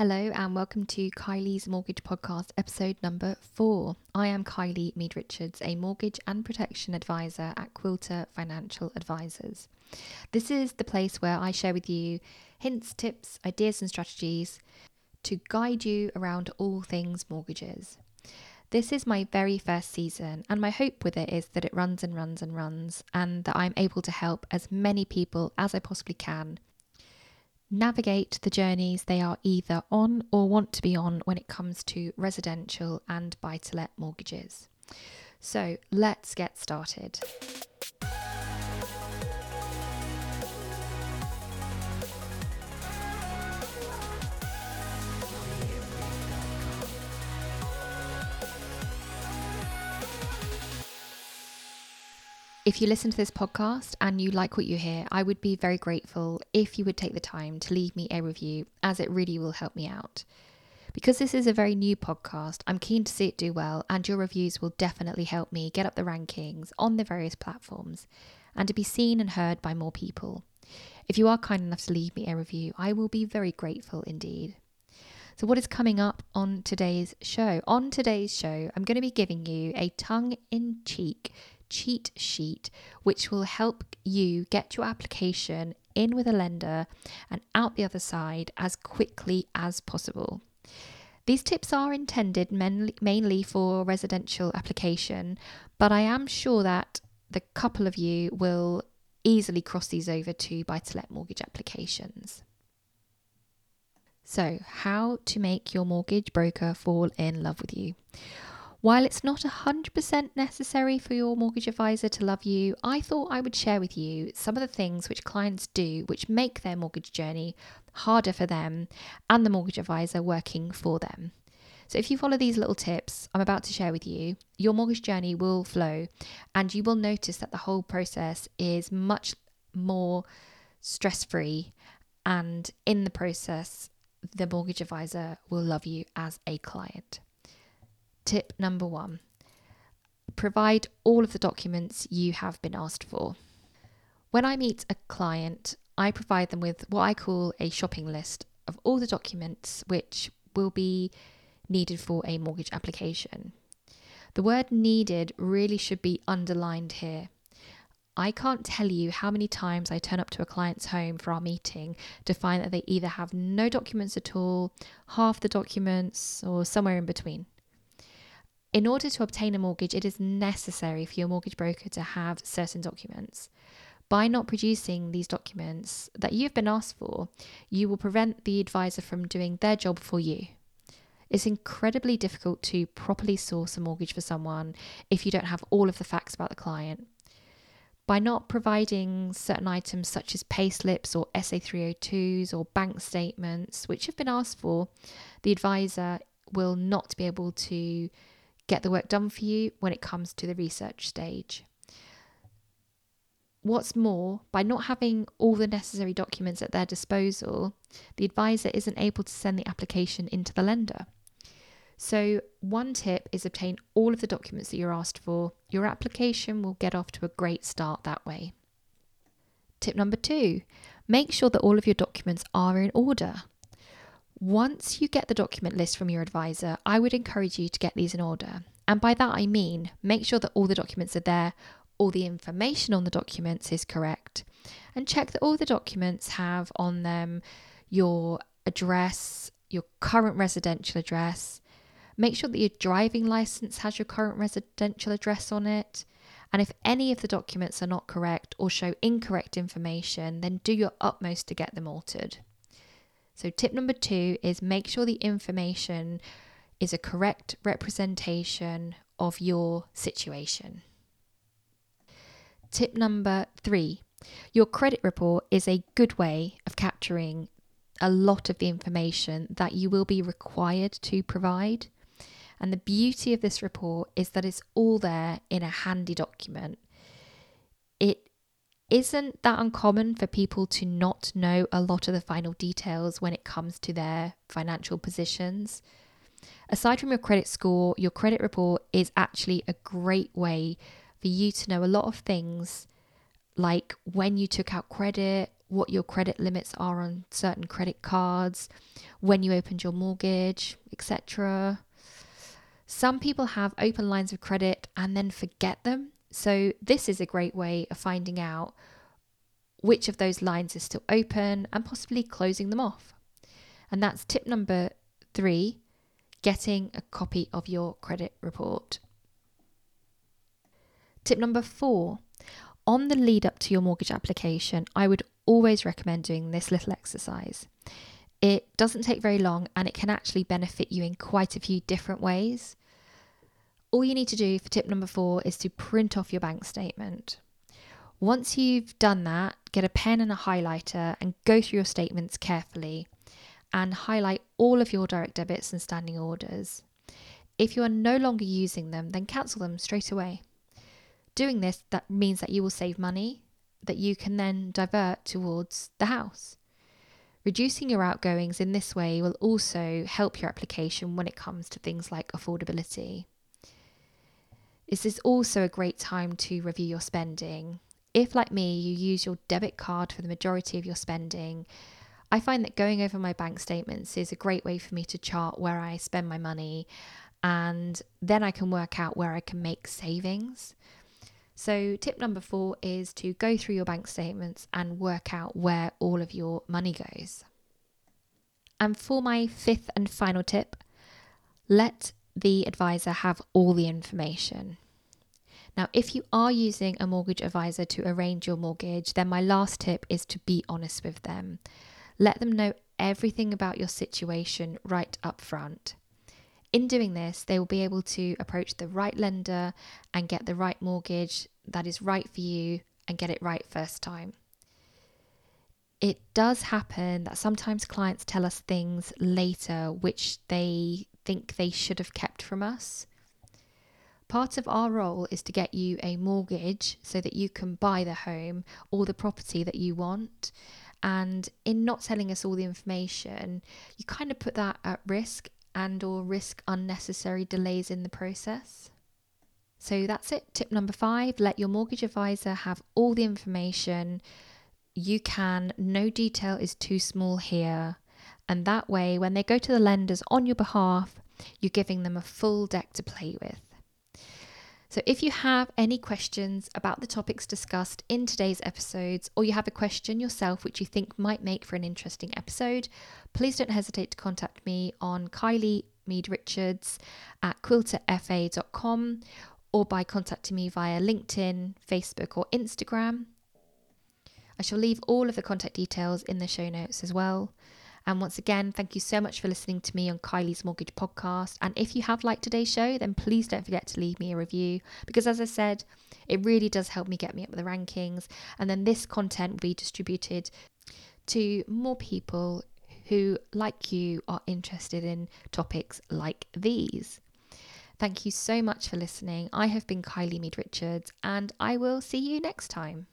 Hello and welcome to Kylie's Mortgage Podcast, episode number four. I am Kylie Mead Richards, a mortgage and protection advisor at Quilter Financial Advisors. This is the place where I share with you hints, tips, ideas, and strategies to guide you around all things mortgages. This is my very first season, and my hope with it is that it runs and runs and runs, and that I'm able to help as many people as I possibly can navigate the journeys they are either on or want to be on when it comes to residential and buy to let mortgages. So let's get started. If you listen to this podcast and you like what you hear, I would be very grateful if you would take the time to leave me a review, as it really will help me out. Because this is a very new podcast, I'm keen to see it do well, and your reviews will definitely help me get up the rankings on the various platforms and to be seen and heard by more people. If you are kind enough to leave me a review, I will be very grateful indeed. So, what is coming up on today's show? On today's show, I'm going to be giving you a tongue in cheek cheat sheet, which will help you get your application in with a lender and out the other side as quickly as possible. These tips are intended mainly for residential application, but I am sure that the couple of you will easily cross these over to buy to let mortgage applications. So, how to make your mortgage broker fall in love with you. While it's not 100% necessary for your mortgage advisor to love you, I thought I would share with you some of the things which clients do which make their mortgage journey harder for them and the mortgage advisor working for them. So, if you follow these little tips I'm about to share with you, your mortgage journey will flow and you will notice that the whole process is much more stress free. And in the process, the mortgage advisor will love you as a client. Tip number one provide all of the documents you have been asked for. When I meet a client, I provide them with what I call a shopping list of all the documents which will be needed for a mortgage application. The word needed really should be underlined here. I can't tell you how many times I turn up to a client's home for our meeting to find that they either have no documents at all, half the documents, or somewhere in between. In order to obtain a mortgage, it is necessary for your mortgage broker to have certain documents. By not producing these documents that you've been asked for, you will prevent the advisor from doing their job for you. It's incredibly difficult to properly source a mortgage for someone if you don't have all of the facts about the client. By not providing certain items such as payslips or SA302s or bank statements, which have been asked for, the advisor will not be able to get the work done for you when it comes to the research stage. What's more, by not having all the necessary documents at their disposal, the advisor isn't able to send the application into the lender. So, one tip is obtain all of the documents that you're asked for. Your application will get off to a great start that way. Tip number two make sure that all of your documents are in order. Once you get the document list from your advisor, I would encourage you to get these in order. And by that I mean make sure that all the documents are there, all the information on the documents is correct, and check that all the documents have on them your address, your current residential address. Make sure that your driving license has your current residential address on it. And if any of the documents are not correct or show incorrect information, then do your utmost to get them altered. So, tip number two is make sure the information is a correct representation of your situation. Tip number three your credit report is a good way of capturing a lot of the information that you will be required to provide. And the beauty of this report is that it's all there in a handy document. It isn't that uncommon for people to not know a lot of the final details when it comes to their financial positions. Aside from your credit score, your credit report is actually a great way for you to know a lot of things like when you took out credit, what your credit limits are on certain credit cards, when you opened your mortgage, etc. Some people have open lines of credit and then forget them. So, this is a great way of finding out which of those lines is still open and possibly closing them off. And that's tip number three getting a copy of your credit report. Tip number four on the lead up to your mortgage application, I would always recommend doing this little exercise. It doesn't take very long and it can actually benefit you in quite a few different ways. All you need to do for tip number four is to print off your bank statement. Once you've done that, get a pen and a highlighter and go through your statements carefully and highlight all of your direct debits and standing orders. If you are no longer using them, then cancel them straight away. Doing this that means that you will save money that you can then divert towards the house. Reducing your outgoings in this way will also help your application when it comes to things like affordability. This is also a great time to review your spending. If, like me, you use your debit card for the majority of your spending, I find that going over my bank statements is a great way for me to chart where I spend my money and then I can work out where I can make savings. So, tip number four is to go through your bank statements and work out where all of your money goes. And for my fifth and final tip, let the advisor have all the information. Now, if you are using a mortgage advisor to arrange your mortgage, then my last tip is to be honest with them. Let them know everything about your situation right up front. In doing this, they will be able to approach the right lender and get the right mortgage that is right for you and get it right first time. It does happen that sometimes clients tell us things later which they think they should have kept from us. Part of our role is to get you a mortgage so that you can buy the home or the property that you want. And in not telling us all the information, you kind of put that at risk and or risk unnecessary delays in the process. So that's it. Tip number 5, let your mortgage advisor have all the information you can. No detail is too small here. And that way when they go to the lenders on your behalf, you're giving them a full deck to play with. So, if you have any questions about the topics discussed in today's episodes, or you have a question yourself which you think might make for an interesting episode, please don't hesitate to contact me on Kylie Mead Richards at quilterfa.com or by contacting me via LinkedIn, Facebook, or Instagram. I shall leave all of the contact details in the show notes as well. And once again, thank you so much for listening to me on Kylie's Mortgage Podcast. And if you have liked today's show, then please don't forget to leave me a review because, as I said, it really does help me get me up the rankings. And then this content will be distributed to more people who, like you, are interested in topics like these. Thank you so much for listening. I have been Kylie Mead Richards, and I will see you next time.